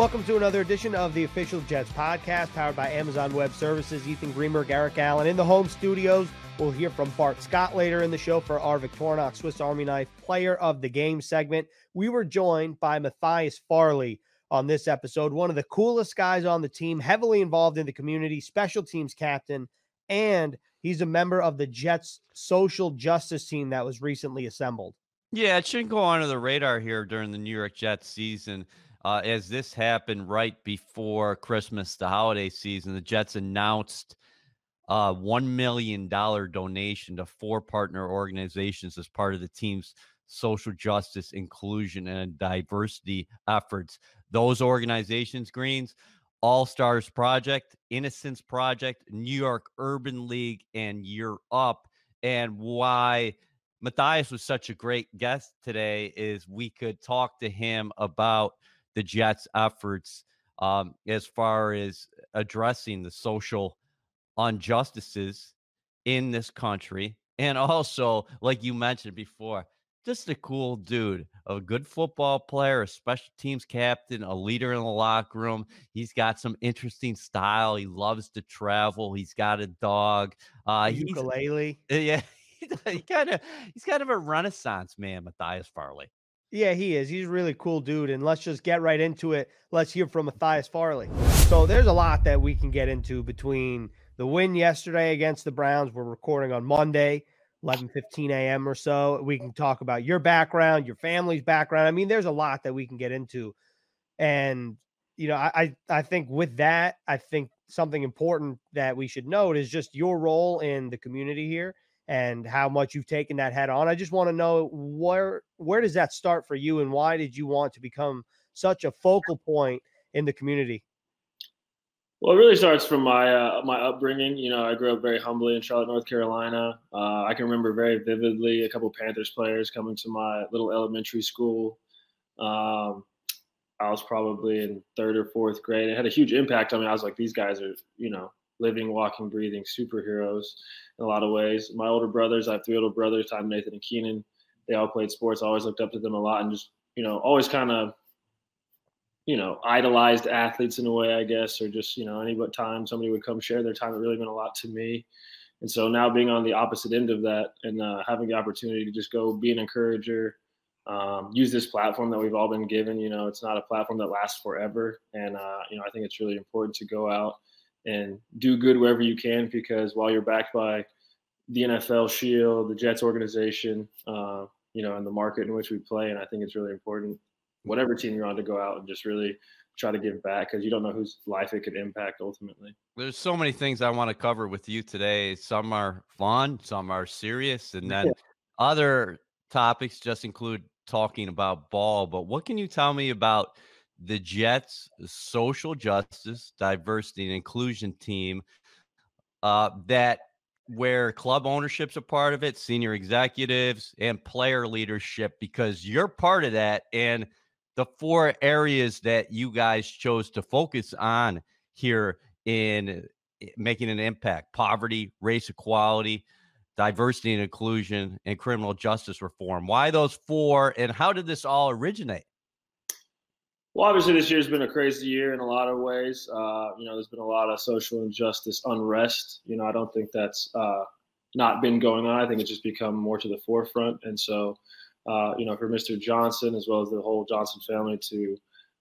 Welcome to another edition of the official Jets podcast, powered by Amazon Web Services. Ethan Greenberg, Eric Allen in the home studios. We'll hear from Bart Scott later in the show for our Victorinox Swiss Army Knife Player of the Game segment. We were joined by Matthias Farley on this episode, one of the coolest guys on the team, heavily involved in the community, special teams captain, and he's a member of the Jets social justice team that was recently assembled. Yeah, it shouldn't go under the radar here during the New York Jets season. Uh, as this happened right before Christmas, the holiday season, the Jets announced a $1 million donation to four partner organizations as part of the team's social justice, inclusion, and diversity efforts. Those organizations, Greens, All Stars Project, Innocence Project, New York Urban League, and Year Up. And why Matthias was such a great guest today is we could talk to him about the Jets' efforts um, as far as addressing the social injustices in this country. And also, like you mentioned before, just a cool dude, a good football player, a special teams captain, a leader in the locker room. He's got some interesting style. He loves to travel. He's got a dog. Uh, ukulele. yeah, he kind of he's kind of a renaissance man, Matthias Farley. Yeah, he is. He's a really cool dude. And let's just get right into it. Let's hear from Matthias Farley. So there's a lot that we can get into between the win yesterday against the Browns. We're recording on Monday, 11 15 a.m. or so. We can talk about your background, your family's background. I mean, there's a lot that we can get into. And, you know, I, I think with that, I think something important that we should note is just your role in the community here and how much you've taken that head on. I just want to know where where does that start for you and why did you want to become such a focal point in the community? Well, it really starts from my uh, my upbringing. You know, I grew up very humbly in Charlotte, North Carolina. Uh, I can remember very vividly a couple Panthers players coming to my little elementary school. Um, I was probably in third or fourth grade. It had a huge impact on me. I was like, these guys are, you know, living, walking, breathing superheroes in a lot of ways. My older brothers, I have three older brothers, Tom, Nathan, and Keenan. They all played sports. I always looked up to them a lot and just, you know, always kind of, you know, idolized athletes in a way, I guess, or just, you know, any time somebody would come share their time, it really meant a lot to me. And so now being on the opposite end of that and uh, having the opportunity to just go be an encourager, um, use this platform that we've all been given. You know, it's not a platform that lasts forever. And, uh, you know, I think it's really important to go out and do good wherever you can because while you're backed by the NFL Shield, the Jets organization, uh, you know, and the market in which we play, and I think it's really important, whatever team you're on, to go out and just really try to give back because you don't know whose life it could impact ultimately. There's so many things I want to cover with you today. Some are fun, some are serious, and then yeah. other topics just include talking about ball. But what can you tell me about? The Jets social justice, diversity, and inclusion team uh, that where club ownership's a part of it, senior executives, and player leadership, because you're part of that. And the four areas that you guys chose to focus on here in eh, making an impact poverty, race equality, diversity and inclusion, and criminal justice reform. Why those four, and how did this all originate? Well, obviously, this year's been a crazy year in a lot of ways. Uh, you know, there's been a lot of social injustice, unrest. You know, I don't think that's uh, not been going on. I think it's just become more to the forefront. And so, uh, you know, for Mr. Johnson as well as the whole Johnson family to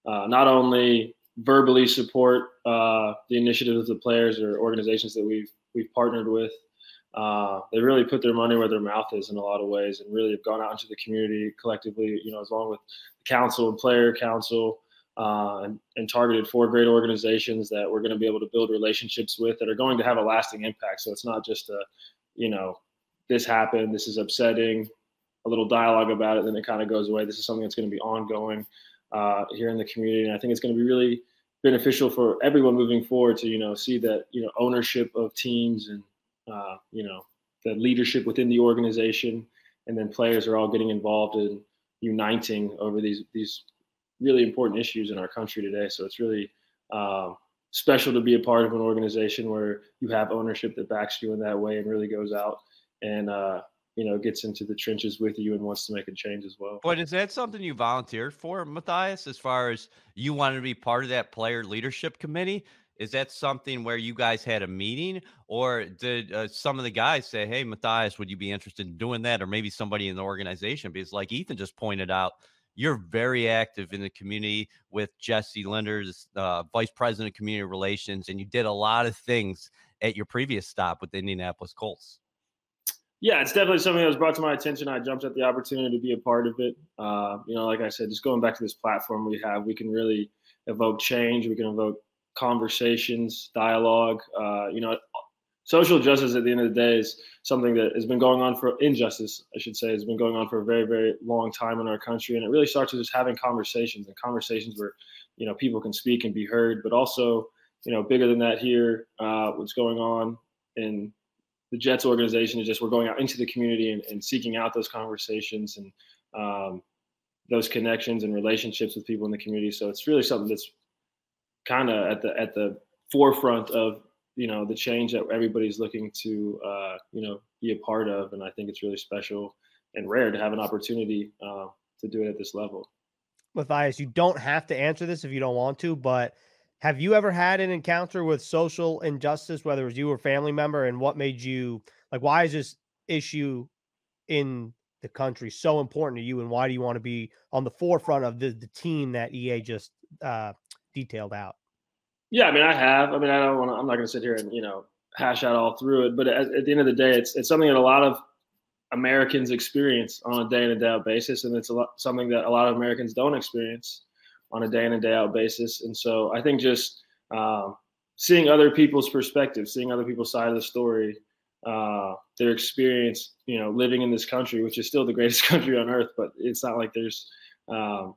uh, not only verbally support uh, the initiatives of the players or organizations that we've we've partnered with, uh, they really put their money where their mouth is in a lot of ways and really have gone out into the community collectively, you know, as long with the council and player council uh, and, and, targeted four great organizations that we're going to be able to build relationships with that are going to have a lasting impact. So it's not just a, you know, this happened, this is upsetting, a little dialogue about it, then it kind of goes away. This is something that's going to be ongoing uh, here in the community. And I think it's going to be really beneficial for everyone moving forward to, you know, see that, you know, ownership of teams and, uh, you know, the leadership within the organization, and then players are all getting involved in uniting over these these really important issues in our country today. So it's really um, special to be a part of an organization where you have ownership that backs you in that way and really goes out and uh, you know, gets into the trenches with you and wants to make a change as well. But is that something you volunteered for, Matthias, as far as you wanted to be part of that player leadership committee? Is that something where you guys had a meeting, or did uh, some of the guys say, "Hey, Matthias, would you be interested in doing that?" Or maybe somebody in the organization, because like Ethan just pointed out, you're very active in the community with Jesse Linders, uh, vice president of community relations, and you did a lot of things at your previous stop with the Indianapolis Colts. Yeah, it's definitely something that was brought to my attention. I jumped at the opportunity to be a part of it. Uh, you know, like I said, just going back to this platform we have, we can really evoke change. We can evoke conversations, dialogue. Uh, you know, social justice at the end of the day is something that has been going on for injustice, I should say, has been going on for a very, very long time in our country. And it really starts with just having conversations and conversations where, you know, people can speak and be heard, but also, you know, bigger than that here, uh, what's going on in the Jets organization is just we're going out into the community and, and seeking out those conversations and um, those connections and relationships with people in the community. So it's really something that's kind of at the at the forefront of you know the change that everybody's looking to uh, you know be a part of, and I think it's really special and rare to have an opportunity uh, to do it at this level. Matthias, you don't have to answer this if you don't want to, but have you ever had an encounter with social injustice, whether it was you or family member, and what made you like? Why is this issue in the country so important to you, and why do you want to be on the forefront of the, the team that EA just uh, detailed out? Yeah, I mean, I have. I mean, I don't want. To. I'm not going to sit here and you know hash out all through it, but at, at, the end of the day, it's it's something that a lot of Americans experience on a day in and day out basis, and it's a lot, something that a lot of Americans don't experience on a day in and day out basis. And so I think just um, seeing other people's perspective, seeing other people's side of the story, uh, their experience, you know, living in this country, which is still the greatest country on earth, but it's not like there's, um,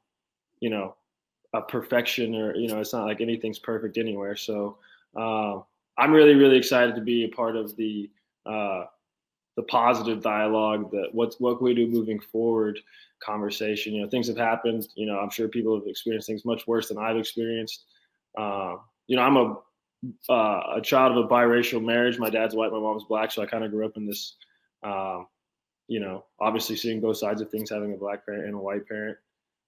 you know, a perfection or you know it's not like anything's perfect anywhere. So uh, i'm really really excited to be a part of the uh, the positive dialogue that what's what can we do moving forward conversation. You know things have happened. You know i'm sure people have experienced things much worse than i've experienced. Uh, you know i'm a uh, a child of a biracial marriage. My dad's white my mom's black so i kind of grew up in this um, you know obviously seeing both sides of things having a black parent and a white parent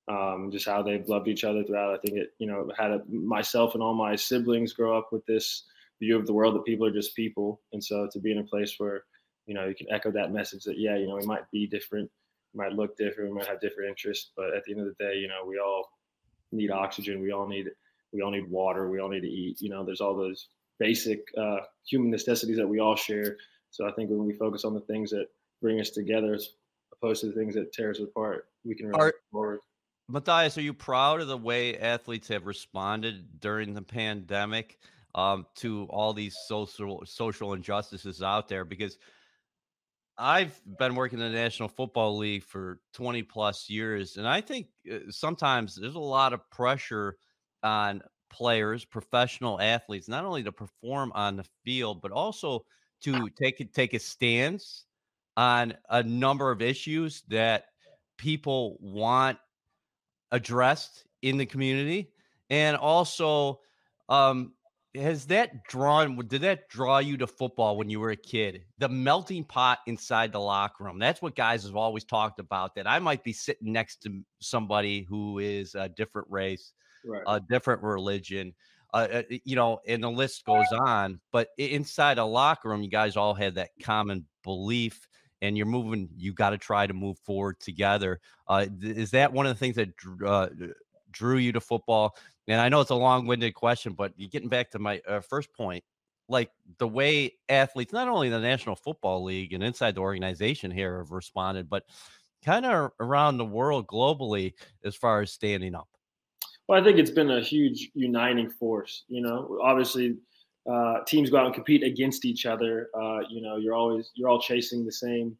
um, just how they've loved each other throughout. I think it, you know, had a, myself and all my siblings grow up with this view of the world that people are just people, and so to be in a place where, you know, you can echo that message that yeah, you know, we might be different, we might look different, we might have different interests, but at the end of the day, you know, we all need oxygen, we all need we all need water, we all need to eat. You know, there's all those basic uh, human necessities that we all share. So I think when we focus on the things that bring us together, as opposed to the things that tear us apart, we can really are, forward. Matthias, are you proud of the way athletes have responded during the pandemic um, to all these social social injustices out there? Because I've been working in the National Football League for 20 plus years, and I think uh, sometimes there's a lot of pressure on players, professional athletes, not only to perform on the field, but also to take take a stance on a number of issues that people want addressed in the community? And also, um, has that drawn did that draw you to football when you were a kid the melting pot inside the locker room that's what guys have always talked about that i might be sitting next to somebody who is a different race right. a different religion uh, uh you know and the list goes on but inside a locker room you guys all had that common belief and you're moving, you got to try to move forward together. Uh, is that one of the things that uh, drew you to football? And I know it's a long winded question, but getting back to my uh, first point, like the way athletes, not only the National Football League and inside the organization here have responded, but kind of around the world globally as far as standing up. Well, I think it's been a huge uniting force. You know, obviously uh, teams go out and compete against each other. Uh, you know, you're always you're all chasing the same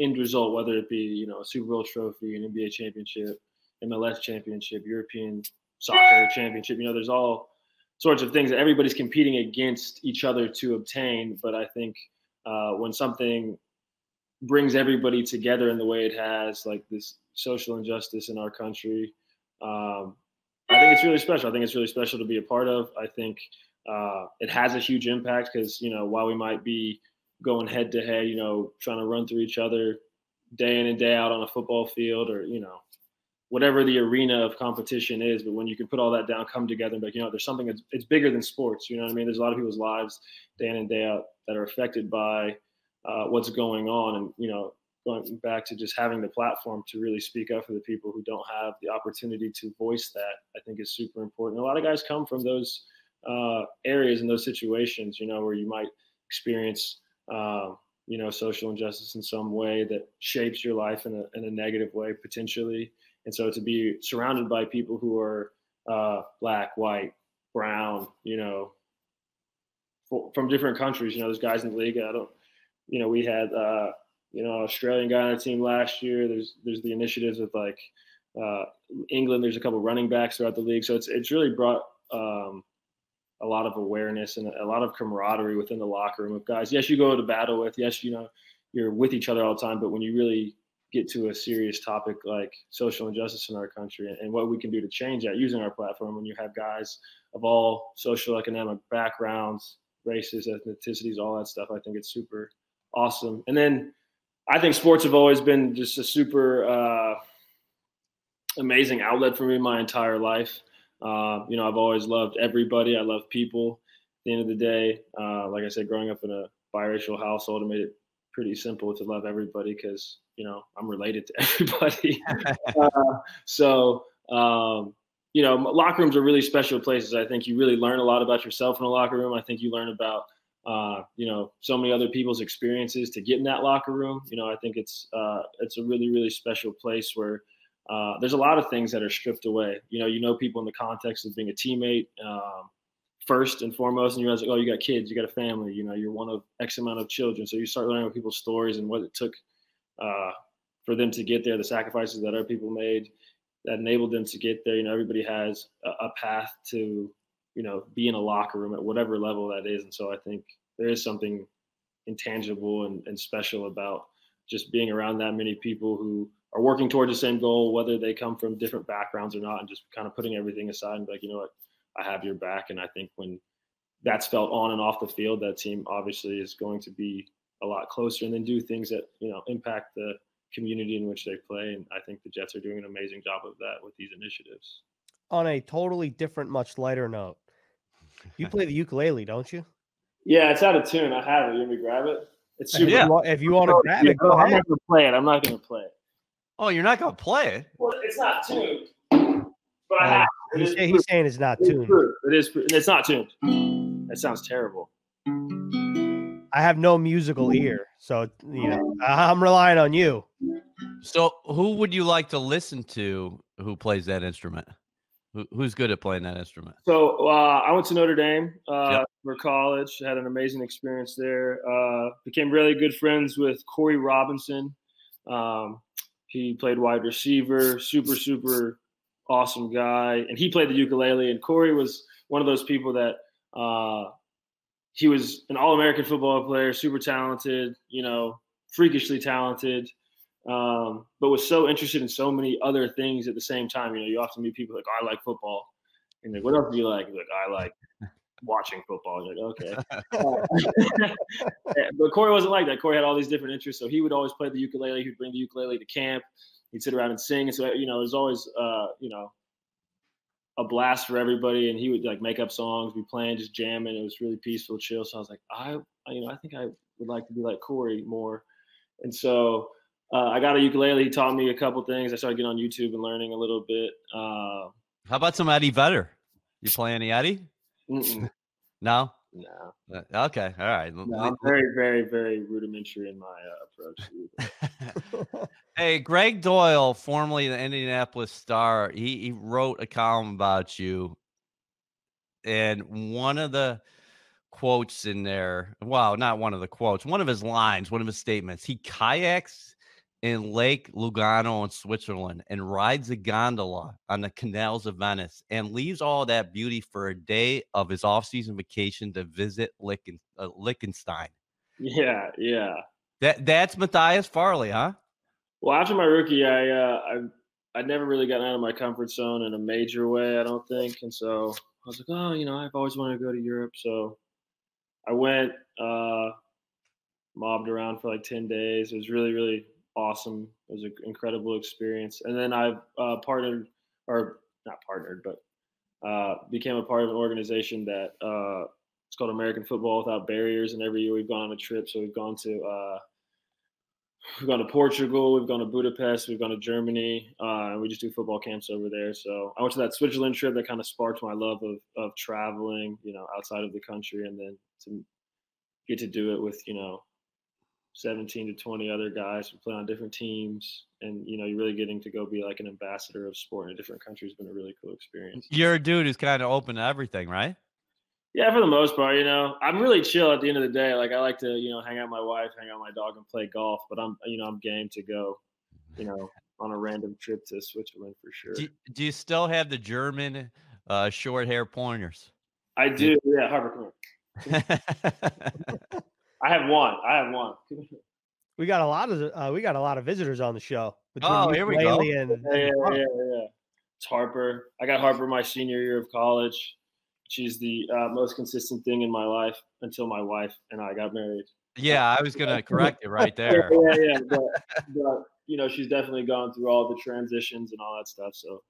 end result, whether it be you know a Super Bowl trophy, an NBA championship, MLS championship, European soccer championship. You know, there's all sorts of things that everybody's competing against each other to obtain. But I think uh, when something brings everybody together in the way it has, like this social injustice in our country, um, I think it's really special. I think it's really special to be a part of. I think uh, it has a huge impact because you know while we might be going head to head, you know, trying to run through each other day in and day out on a football field or you know whatever the arena of competition is. But when you can put all that down, come together, and be like, you know, there's something that's it's bigger than sports. You know what I mean? There's a lot of people's lives day in and day out that are affected by uh, what's going on, and you know, going back to just having the platform to really speak up for the people who don't have the opportunity to voice that, I think is super important. A lot of guys come from those uh, areas and those situations, you know, where you might experience. Um, you know, social injustice in some way that shapes your life in a, in a negative way, potentially. And so to be surrounded by people who are uh, black, white, brown, you know, for, from different countries, you know, there's guys in the league. I don't, you know, we had, uh, you know, Australian guy on the team last year. There's there's the initiatives with like uh, England. There's a couple running backs throughout the league. So it's it's really brought um, a lot of awareness and a lot of camaraderie within the locker room of guys. Yes, you go to battle with. Yes, you know, you're with each other all the time. But when you really get to a serious topic like social injustice in our country and what we can do to change that using our platform when you have guys of all social economic backgrounds races ethnicities all that stuff i think it's super awesome and then i think sports have always been just a super uh, amazing outlet for me my entire life uh, you know i've always loved everybody i love people at the end of the day uh, like i said growing up in a biracial household it made it pretty simple to love everybody because you know I'm related to everybody. uh, so um, you know, locker rooms are really special places. I think you really learn a lot about yourself in a locker room. I think you learn about uh, you know so many other people's experiences to get in that locker room. You know, I think it's uh, it's a really really special place where. Uh, there's a lot of things that are stripped away. You know, you know people in the context of being a teammate um, first and foremost, and you realize, like, oh, you got kids, you got a family. You know, you're one of X amount of children, so you start learning about people's stories and what it took uh, for them to get there, the sacrifices that other people made that enabled them to get there. You know, everybody has a, a path to, you know, be in a locker room at whatever level that is. And so I think there is something intangible and, and special about just being around that many people who are working towards the same goal, whether they come from different backgrounds or not, and just kind of putting everything aside and be like, you know what, I have your back. And I think when that's felt on and off the field, that team obviously is going to be a lot closer and then do things that you know impact the community in which they play. And I think the Jets are doing an amazing job of that with these initiatives. On a totally different, much lighter note, you play the ukulele, don't you? Yeah, it's out of tune. I have it. You want me to grab it? It's super. Yeah. If you want to grab it, go I'm not gonna play it. I'm not gonna play it. Oh, you're not gonna play it? Well, it's not tuned. But I have. He's, he's saying it's not tuned. It is. It's not tuned. That sounds terrible. I have no musical ear, so you know I'm relying on you. So, who would you like to listen to? Who plays that instrument? Who, who's good at playing that instrument? So, uh, I went to Notre Dame uh, yep. for college. Had an amazing experience there. Uh, became really good friends with Corey Robinson. Um, he played wide receiver. Super, super awesome guy, and he played the ukulele. And Corey was one of those people that uh, he was an all-American football player, super talented, you know, freakishly talented, um, but was so interested in so many other things at the same time. You know, you often meet people like, oh, "I like football," and like, "What else do you like?" Like, "I like watching football." Like, okay, but Corey wasn't like that. Corey had all these different interests, so he would always play the ukulele. He'd bring the ukulele to camp. He'd sit around and sing. And so, you know, there's always, uh, you know, a blast for everybody and he would like make up songs be playing just jamming it was really peaceful chill so i was like i you know i think i would like to be like corey more and so uh, i got a ukulele he taught me a couple things i started getting on youtube and learning a little bit uh, how about some eddie vedder you play any eddie no no. Uh, okay. All right. No, I'm very, very, very rudimentary in my uh, approach. hey, Gregg Doyel, formerly the Indianapolis Star, he, he wrote a column about you. And one of the quotes in there, well, not one of the quotes, one of his lines, one of his statements, he kayaks in Lake Lugano in Switzerland and rides a gondola on the canals of Venice and leaves all that beauty for a day of his off-season vacation to visit Lichten, uh, Liechtenstein. Yeah, yeah. That that's Matthias Farley, huh? Well, after my rookie, I uh, I I never really gotten out of my comfort zone in a major way, I don't think, and so I was like, oh, you know, I've always wanted to go to Europe, so I went, uh, mobbed around for like ten days. It was really, really awesome. It was an incredible experience. And then I've uh, partnered, or not partnered, but uh, became a part of an organization that uh, it's called American Football Without Barriers. And every year we've gone on a trip. So we've gone to uh, we've gone to Portugal, we've gone to Budapest, we've gone to Germany, uh, and we just do football camps over there. So I went to that Switzerland trip that kind of sparked my love of of traveling, you know, outside of the country, and then to get to do it with you know 17 to 20 other guys who play on different teams. And you know you're really getting to go be like an ambassador of sport in a different country has been a really cool experience. You're a dude who's kind of open to everything right? Yeah for the most part you know. I'm really chill at the end of the day. Like i like to you know hang out with my wife hang out with my dog and play golf. But i'm you know i'm game to go you know on a random trip to switzerland for sure. Do, do you still have the german uh, short hair pointers? I do yeah harper I have one. I have one. we got a lot of uh, we got a lot of visitors on the show. Oh, here we go. And, yeah, yeah, yeah, yeah, It's Harper. I got Harper my senior year of college. She's the uh, most consistent thing in my life until my wife and I got married. Yeah, I was gonna correct it right there. yeah, yeah, but, but you know, she's definitely gone through all the transitions and all that stuff. So,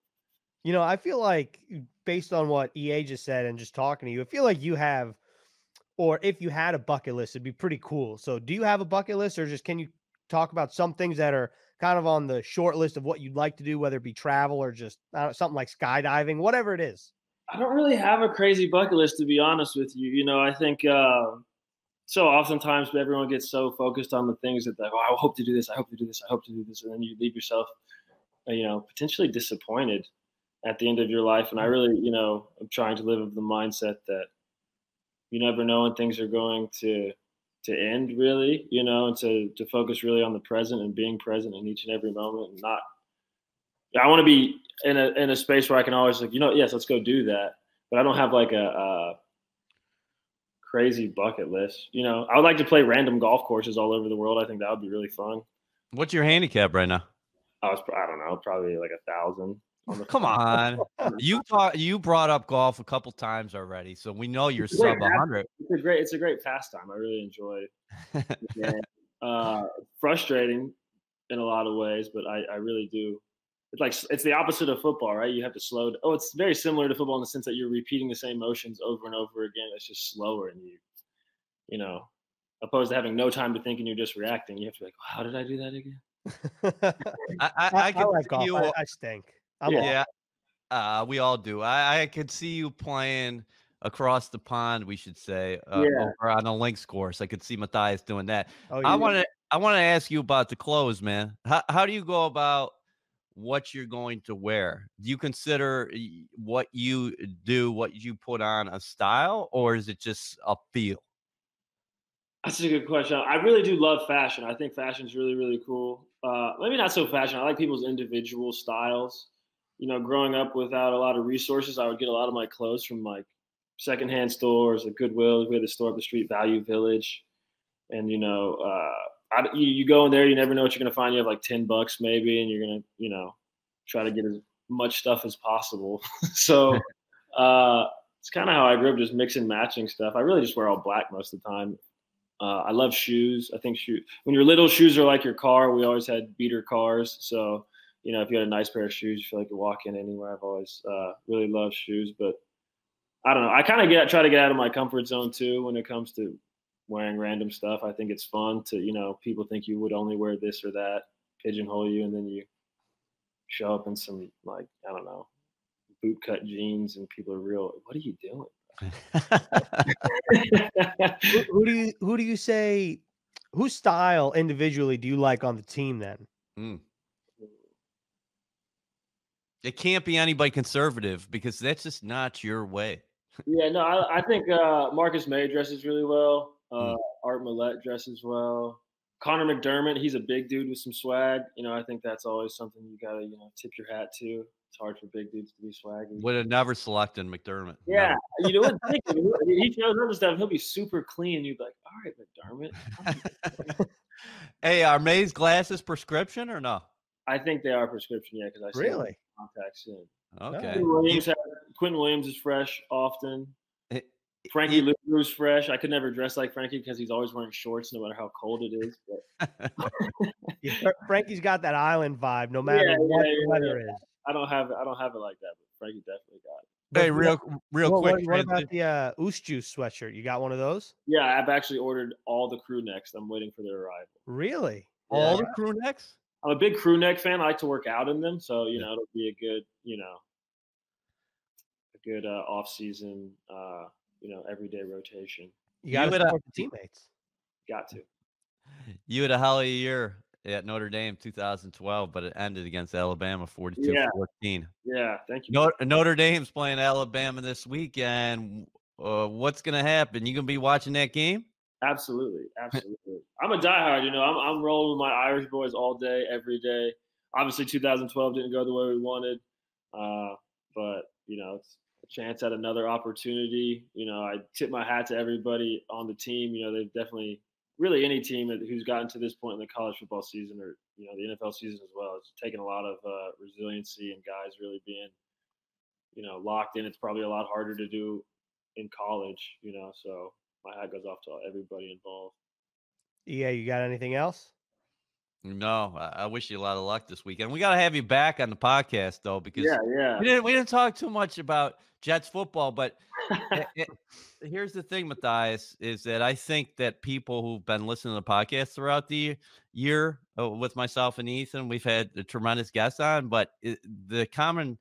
you know, I feel like based on what EA just said and just talking to you, I feel like you have or if you had a bucket list, it'd be pretty cool. So, do you have a bucket list, or just can you talk about some things that are kind of on the short list of what you'd like to do, whether it be travel or just something like skydiving, whatever it is? I don't really have a crazy bucket list, to be honest with you. You know, I think uh, so oftentimes everyone gets so focused on the things that, like, oh, I hope to do this, I hope to do this, I hope to do this, and then you leave yourself, uh, you know, potentially disappointed at the end of your life. And I mm. really, you know, I'm trying to live with the mindset that you never know when things are going to to end really you know and to to focus really on the present and being present in each and every moment and not i want to be in a in a space where i can always like you know yes let's go do that but i don't have like a, a crazy bucket list you know? I would like to play random golf courses all over the world. I think that would be really fun. What's your handicap right now? I was i don't know probably like a thousand Come on, you talk, you brought up golf a couple times already, so we know you're sub 100. It's a great, it's a great pastime. I really enjoy. It. uh, frustrating in a lot of ways, but I, I really do. It's like it's the opposite of football, right? You have to slow. Oh, it's very similar to football in the sense that you're repeating the same motions over and over again. It's just slower, and you, you know, opposed to having no time to think and you're just reacting. You have to be like, how did I do that again? I, I, I, I, like golf. I, I stink. I'm yeah, uh, we all do. I, I could see you playing across the pond, we should say, uh, yeah. over on a links course. I could see Matthias doing that. Oh, I want to I want to ask you about the clothes, man. How how do you go about what you're going to wear? Do you consider what you do, what you put on, a style, or is it just a feel? That's a good question. I really do love fashion. I think fashion is really, really cool. Uh, maybe not so fashion. I like people's individual styles you know, growing up without a lot of resources, I would get a lot of my clothes from like secondhand stores, like Goodwill. We had a store up the street, Value Village, and you know, uh, I, you, you go in there, you never know what you're gonna find. You have like ten bucks maybe, and you're gonna, you know, try to get as much stuff as possible. so uh, it's kind of how I grew up, just mixing matching stuff. I really just wear all black most of the time. Uh, I love shoes. I think shoes. when you're little, shoes are like your car. We always had beater cars, so you know, if you had a nice pair of shoes, you feel like you walk in anywhere. I've always uh, really loved shoes, but I don't know. I kind of get try to get out of my comfort zone too when it comes to wearing random stuff. I think it's fun to, you know, people think you would only wear this or that, pigeonhole you, and then you show up in some like I don't know, bootcut jeans, and people are real. What are you doing? who, who, do you who do you say whose style individually do you like on the team then? Mm. It can't be anybody conservative because that's just not your way. yeah, no, I, I think uh, Marcus Maye dresses really well. Uh, mm. Art Maulet dresses well. Conor McDermott, he's a big dude with some swag. You know, I think that's always something you gotta, you know, tip your hat to. It's hard for big dudes to be swaggy. Would have never selected McDermott. Yeah, no. you know what? he shows up and stuff. He'll be super clean. You'd be like, all right, McDermott. hey, are Maye's glasses prescription or no? I think they are prescription, yeah, because I see really contacts soon. Okay. Quinnen Williams, has, Quinnen Williams is fresh often. Frankie Luvu's was fresh. I could never dress like Frankie because he's always wearing shorts, no matter how cold it is. But Frankie's got that island vibe, no matter yeah, what yeah, the weather is. I don't have I don't have it like that, but Frankie definitely got it. Hey, real real what, quick. What, what about the uh, Oos Juice sweatshirt? You got one of those? Yeah, I've actually ordered all the crew necks. I'm waiting for their arrival. Really? Yeah. All the crew necks? I'm a big crew neck fan. I like to work out in them, so you know it'll be a good, you know, a good uh, off season, uh, you know, everyday rotation. You got to support the teammates. Got to. You had a hell of a year at Notre Dame 2012, but it ended against Alabama 42 yeah. 14. Yeah, thank you. Notre, Notre Dame's playing Alabama this weekend. Uh, what's going to happen? You going to be watching that game? Absolutely. Absolutely. I'm a diehard, you know, I'm, I'm rolling with my Irish boys all day, every day. Obviously, 2012 didn't go the way we wanted, uh, but, you know, it's a chance at another opportunity. You know, I tip my hat to everybody on the team. You know, they've definitely really any team who's gotten to this point in the college football season or you know the NFL season as well. It's taken a lot of uh, resiliency and guys really being you know locked in. It's probably a lot harder to do in college, you know. So my hat goes off to everybody involved. Yeah, you got anything else? No, I wish you a lot of luck this weekend. We got to have you back on the podcast though, because yeah, yeah, we didn't we didn't talk too much about Jets football, but it, it, here's the thing, Matthias, is that I think that people who've been listening to the podcast throughout the year uh, with myself and Ethan, we've had a tremendous guests on, but it, the common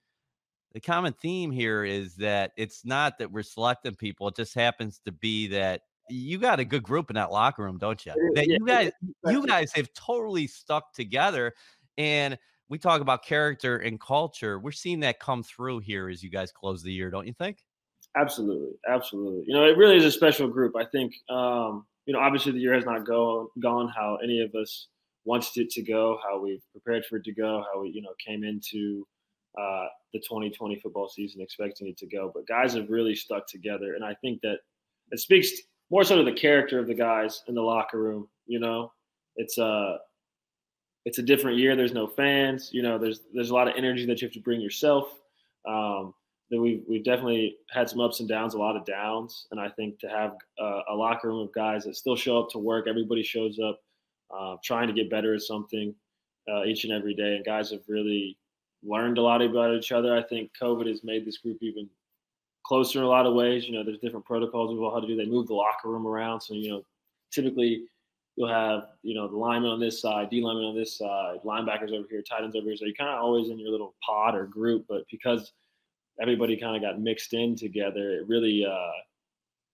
the common theme here is that it's not that we're selecting people; it just happens to be that you got a good group in that locker room, don't you? That you guys, you guys have totally stuck together, and we talk about character and culture. We're seeing that come through here as you guys close the year, don't you think? Absolutely, absolutely. You know, it really is a special group. I think, um, you know, obviously the year has not go, gone how any of us wanted it to go, how we prepared for it to go, how we, you know, came into uh, the 2020 football season expecting it to go. But guys have really stuck together, and I think that it speaks more so to the character of the guys in the locker room. You know, it's a uh, it's a different year. There's no fans. You know, there's there's a lot of energy that you have to bring yourself. Um, that we've we've definitely had some ups and downs, a lot of downs, and I think to have uh, a locker room of guys that still show up to work, everybody shows up, uh, trying to get better at something uh, each and every day, and guys have really learned a lot about each other. I think COVID has made this group even closer in a lot of ways. You know, there's different protocols we all had to do. They move the locker room around, so you know, typically you'll have you know the lineman on this side, D lineman on this side, linebackers over here, tight ends over here. So you're kind of always in your little pod or group, but because everybody kind of got mixed in together, it really, uh,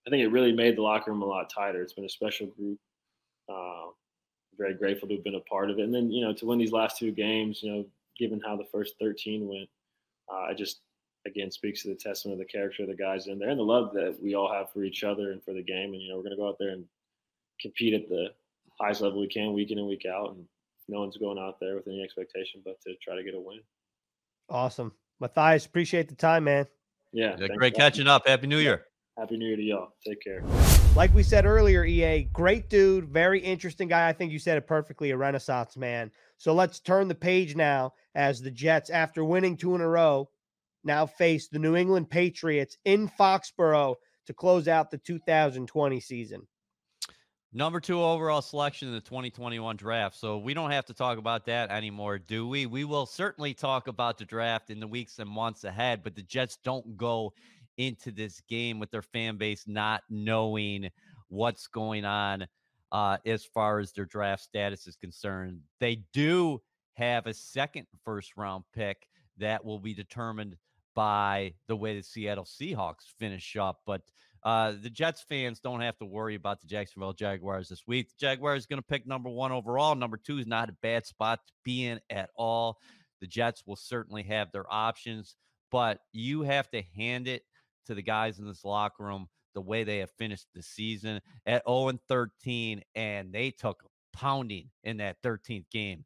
I think it really made the locker room a lot tighter. It's been a special group. Uh, very grateful to have been a part of it, and then you know to win these last two games, you know, given how the first 13 went, uh, I just again speaks to the testament of the character of the guys in there and the love that we all have for each other and for the game. And you know, we're going to go out there and compete at the highest level we can week in and week out. And no one's going out there with any expectation but to try to get a win. Awesome. Matthias, appreciate the time, man. Yeah. yeah great catching up. Happy New Year. Happy New Year to y'all. Take care. Like we said earlier, EA, great dude, very interesting guy. I think you said it perfectly, a renaissance man. So let's turn the page now as the Jets, after winning two in a row, now face the New England Patriots in Foxborough to close out the 2020 season. Number two overall selection in the 2021 draft. So we don't have to talk about that anymore, do we? We will certainly talk about the draft in the weeks and months ahead, but the Jets don't go into this game with their fan base not knowing what's going on uh, as far as their draft status is concerned. They do have a second first round pick that will be determined by the way the Seattle Seahawks finish up. But uh, the Jets fans don't have to worry about the Jacksonville Jaguars this week. The Jaguars going to pick number one overall. Number two is not a bad spot to be in at all. The Jets will certainly have their options, but you have to hand it to the guys in this locker room the way they have finished the season at 0 and 13, and they took pounding in that 13th game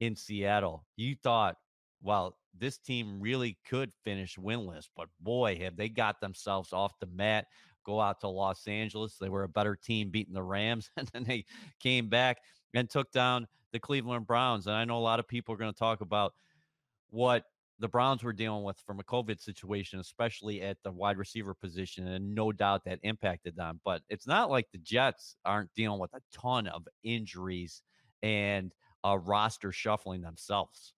in Seattle. You thought, well, this team really could finish winless, but boy, have they got themselves off the mat go out to Los Angeles. They were a better team beating the Rams, and then they came back and took down the Cleveland Browns. And I know a lot of people are going to talk about what the Browns were dealing with from a COVID situation, especially at the wide receiver position, and no doubt that impacted them. But it's not like the Jets aren't dealing with a ton of injuries and a roster shuffling themselves.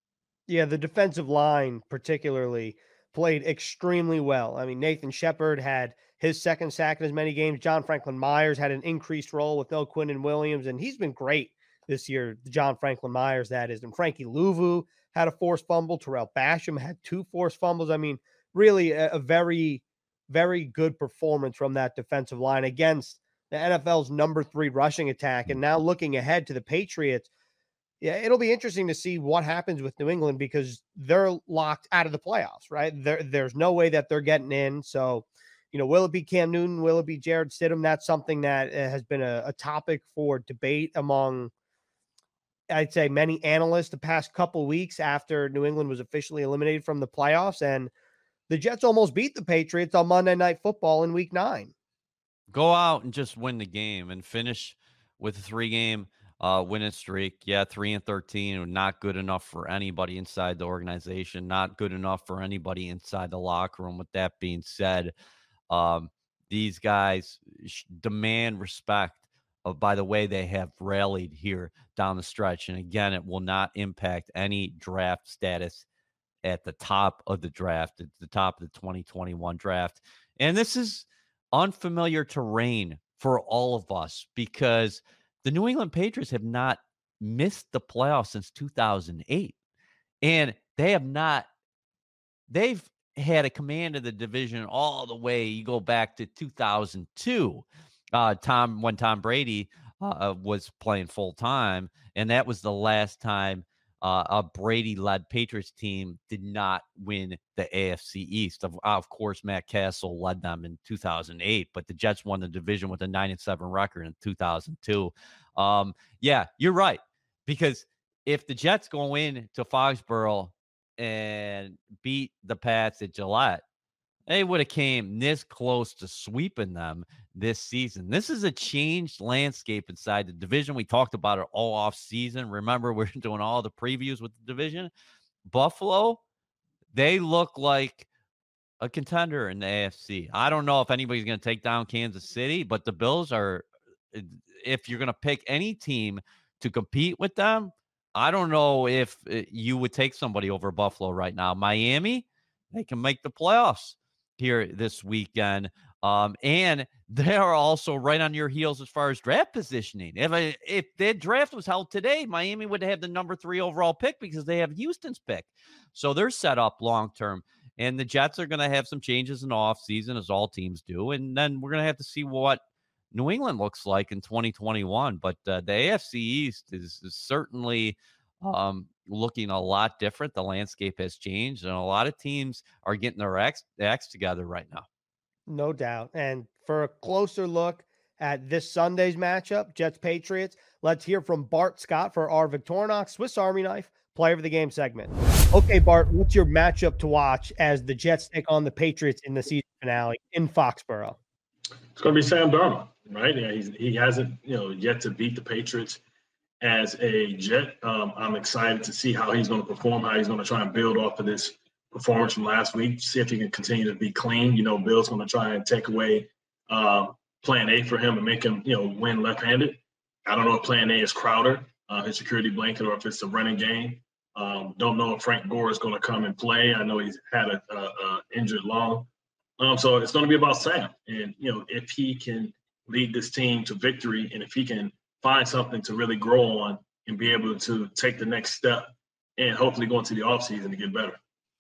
Yeah, the defensive line particularly played extremely well. I mean, Nathan Shepherd had his second sack in as many games. John Franklin Myers had an increased role with no Quinnen Williams, and he's been great this year. John Franklin Myers, that is. And Frankie Luvu had a forced fumble. Tarell Basham had two forced fumbles. I mean, really a, a very, very good performance from that defensive line against the NFL's number three rushing attack. And now looking ahead to the Patriots, yeah, it'll be interesting to see what happens with New England because they're locked out of the playoffs, right? There, there's no way that they're getting in. So, you know, will it be Cam Newton? Will it be Jarrett Stidham? That's something that uh, has been a, a topic for debate among, I'd say, many analysts the past couple weeks after New England was officially eliminated from the playoffs. And the Jets almost beat the Patriots on Monday Night Football in week nine. Go out and just win the game and finish with a three game uh, winning streak. Yeah, three and thirteen, not good enough for anybody inside the organization. Not good enough for anybody inside the locker room. With that being said, um, these guys demand respect. Uh, by the way, they have rallied here down the stretch, and again, it will not impact any draft status at the top of the draft, at the top of the 2021 draft. And this is unfamiliar terrain for all of us because the New England Patriots have not missed the playoffs since 2008. And they have not, they've had a command of the division all the way. You go back to 2002, uh, Tom, when Tom Brady uh, uh was playing full time. And that was the last time uh, a Brady led Patriots team did not win the AFC East. Of, of course, Matt Cassel led them in 2008, but the Jets won the division with a 9 and 7 record in 2002. Um, yeah, you're right. Because if the Jets go in to Foxborough and beat the Pats at Gillette, they would have came this close to sweeping them this season. This is a changed landscape inside the division. We talked about it all off season. Remember, we're doing all the previews with the division. Buffalo, they look like a contender in the AFC. I don't know if anybody's going to take down Kansas City, but the Bills are uh, if you're going to pick any team to compete with them, I don't know if uh, you would take somebody over Buffalo right now. Miami, they can make the playoffs here this weekend. Um, and they are also right on your heels as far as draft positioning. If I, if their draft was held today, Miami would have the number three overall pick because they have Houston's pick. So they're set up long term. And the Jets are going to have some changes in the offseason, as all teams do. And then we're going to have to see what New England looks like in 2021. But uh, the AFC East is, is certainly um, looking a lot different. The landscape has changed, and a lot of teams are getting their acts, acts together right now. No doubt. And for a closer look at this Sunday's matchup, Jets Patriots, let's hear from Bart Scott for our Victorinox Swiss Army knife player of the game segment. Okay, Bart, what's your matchup to watch as the Jets take on the Patriots in the season finale in Foxborough? It's going to be Sam Darnold, right? Yeah, he's, he hasn't, you know, yet to beat the Patriots as a Jet. Um, I'm excited to see how he's going to perform, how he's going to try and build off of this performance from last week, see if he can continue to be clean. You know, Bill's going to try and take away uh, plan A for him and make him, you know, win left-handed. I don't know if plan A is Crowder, uh, his security blanket, or if it's a running game. Um, don't know if Frank Gore is going to come and play. I know he's had a, a, a injured lung. Um, so it's going to be about Sam. And, you know, if he can lead this team to victory and if he can find something to really grow on and be able to take the next step and hopefully go into the offseason to get better.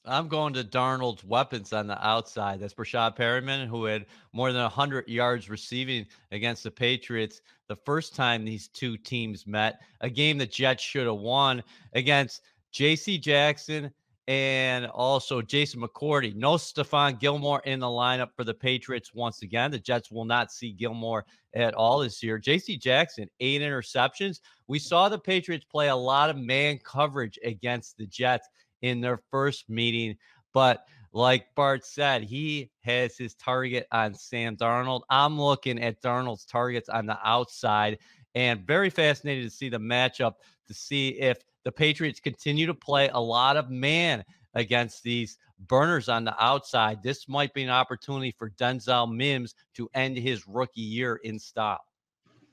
I'm going to Darnold's weapons on the outside. That's Breshad Perriman, who had more than 100 yards receiving against the Patriots the first time these two teams met. A game that Jets should have won against J.C. Jackson and also Jason McCourty. No Stephon Gilmore in the lineup for the Patriots once again. The Jets will not see Gilmore at all this year. JC Jackson, eight interceptions. We saw the Patriots play a lot of man coverage against the Jets in their first meeting, but like Bart said, he has his target on Sam Darnold. I'm looking at Darnold's targets on the outside and very fascinated to see the matchup to see if the Patriots continue to play a lot of man against these burners on the outside. This might be an opportunity for Denzel Mims to end his rookie year in style.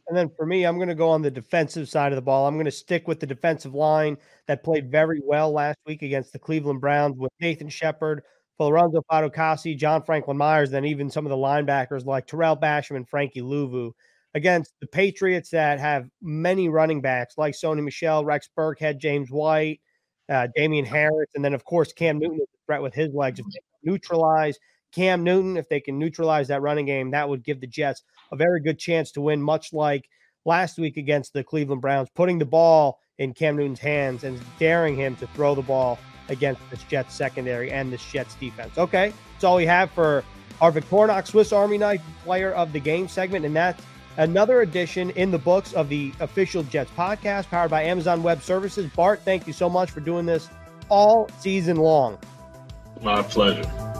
And then for me, I'm going to go on the defensive side of the ball. I'm going to stick with the defensive line that played very well last week against the Cleveland Browns with Nathan Shepherd, Folorunso Fatukasi, John Franklin Myers, then even some of the linebackers like Tarell Basham and Frankie Luvu against the Patriots that have many running backs like Sony Michel, Rex Burkhead, James White, uh, Damien Harris, and then of course Cam Newton is a threat with his legs. If they neutralize Cam Newton, if they can neutralize that running game, that would give the Jets a very good chance to win, much like last week against the Cleveland Browns, putting the ball in Cam Newton's hands and daring him to throw the ball against this Jets secondary and this Jets defense. Okay, that's all we have for our Victorinox Swiss Army knife player of the game segment, and that's another edition in the books of the official Jets podcast powered by Amazon Web Services. Bart, thank you so much for doing this all season long. My pleasure.